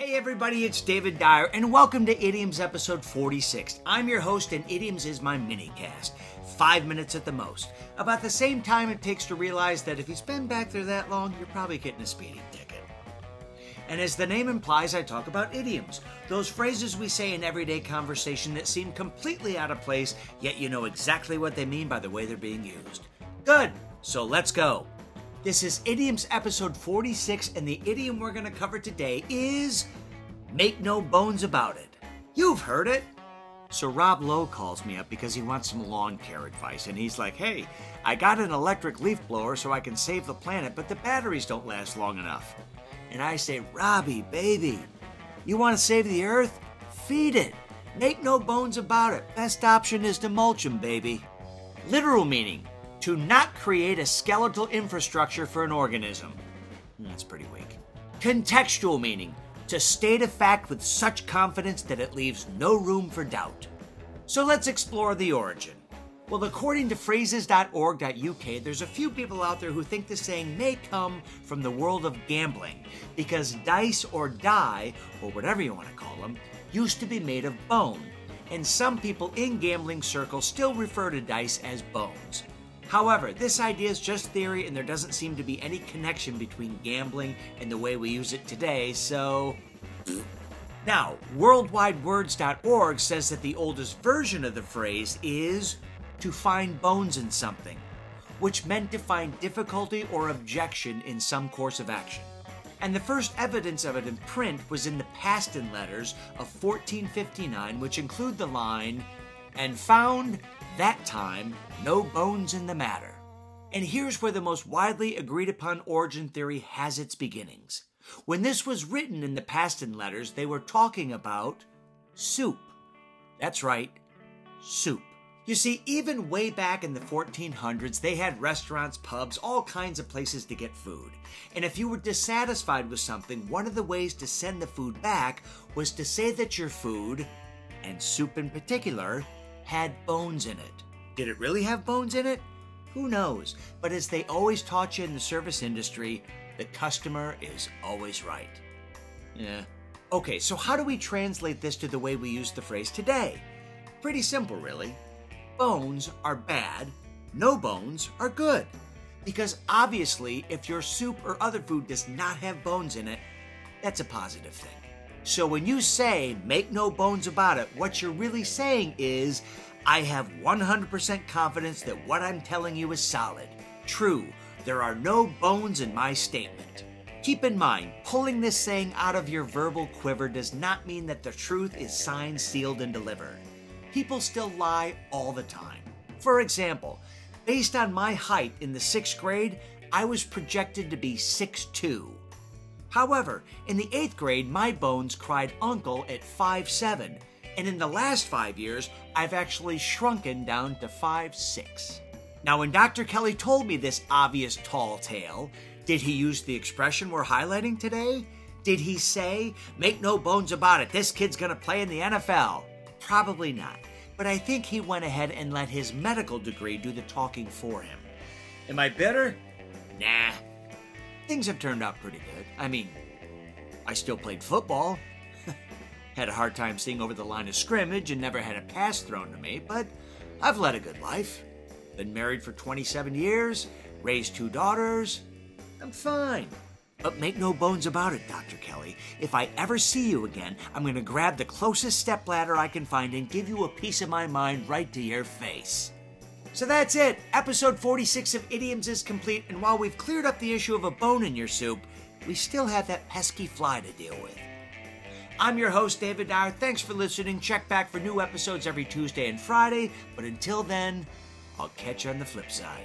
Hey everybody, it's David Dyer, and welcome to Idioms episode 46. I'm your host, and Idioms is my mini cast. Five minutes at the most. About the same time it takes to realize that if you've been back there that long, you're probably getting a speeding ticket. And as the name implies, I talk about idioms. Those phrases we say in everyday conversation that seem completely out of place, yet you know exactly what they mean by the way they're being used. Good, so let's go. This is Idioms episode 46, and the idiom we're going to cover today is Make No Bones About It. You've heard it. So Rob Lowe calls me up because he wants some lawn care advice, and he's like, Hey, I got an electric leaf blower so I can save the planet, but the batteries don't last long enough. And I say, Robbie, baby, you want to save the earth? Feed it. Make no bones about it. Best option is to mulch 'em, baby. Literal meaning to not create a skeletal infrastructure for an organism. That's pretty weak. Contextual meaning to state a fact with such confidence that it leaves no room for doubt. So let's explore the origin. Well, according to phrases.org.uk, there's a few people out there who think the saying may come from the world of gambling because dice or die, or whatever you want to call them, used to be made of bone. And some people in gambling circles still refer to dice as bones. However, this idea is just theory and there doesn't seem to be any connection between gambling and the way we use it today, so. Now, worldwidewords.org says that the oldest version of the phrase is to find bones in something, which meant to find difficulty or objection in some course of action. And the first evidence of it in print was in the Paston letters of 1459, which include the line, and found that time, no bones in the matter. And here's where the most widely agreed upon origin theory has its beginnings. When this was written in the Paston letters, they were talking about soup. That's right, soup. You see, even way back in the 1400s, they had restaurants, pubs, all kinds of places to get food. And if you were dissatisfied with something, one of the ways to send the food back was to say that your food, and soup in particular, had bones in it. Did it really have bones in it? Who knows? But as they always taught you in the service industry, the customer is always right. Yeah. Okay, so how do we translate this to the way we use the phrase today? Pretty simple, really. Bones are bad, no bones are good. Because obviously, if your soup or other food does not have bones in it, that's a positive thing. So when you say, make no bones about it, what you're really saying is, I have 100% confidence that what I'm telling you is solid. True, there are no bones in my statement. Keep in mind, pulling this saying out of your verbal quiver does not mean that the truth is signed, sealed, and delivered. People still lie all the time. For example, based on my height in the sixth grade, I was projected to be 6'2. However, in the eighth grade, my bones cried uncle at 5'7, and in the last five years, I've actually shrunken down to 5'6. Now, when Dr. Kelly told me this obvious tall tale, did he use the expression we're highlighting today? Did he say, make no bones about it, this kid's gonna play in the NFL? Probably not. But I think he went ahead and let his medical degree do the talking for him. Am I bitter? Nah, things have turned out pretty good. I mean, I still played football. had a hard time seeing over the line of scrimmage and never had a pass thrown to me, but I've led a good life. Been married for 27 years, raised two daughters. I'm fine. But make no bones about it, Dr. Kelly. If I ever see you again, I'm going to grab the closest stepladder I can find and give you a piece of my mind right to your face. So that's it. Episode 46 of Idioms is complete, and while we've cleared up the issue of a bone in your soup, we still have that pesky fly to deal with. I'm your host, David Dyer. Thanks for listening. Check back for new episodes every Tuesday and Friday, but until then, I'll catch you on the flip side.